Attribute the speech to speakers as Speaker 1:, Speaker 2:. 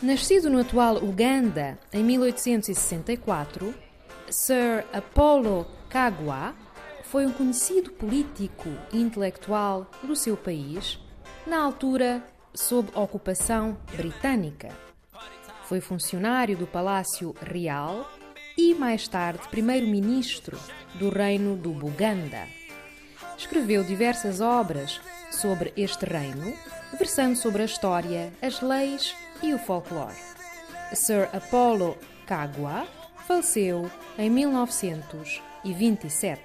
Speaker 1: Nascido no atual Uganda em 1864, Sir Apollo Kagwa foi um conhecido político e intelectual do seu país, na altura sob ocupação britânica. Foi funcionário do Palácio Real e, mais tarde, primeiro-ministro do Reino do Buganda. Escreveu diversas obras sobre este reino, versando sobre a história, as leis e o folclore. Sir Apollo Kagwa faleceu em 1927.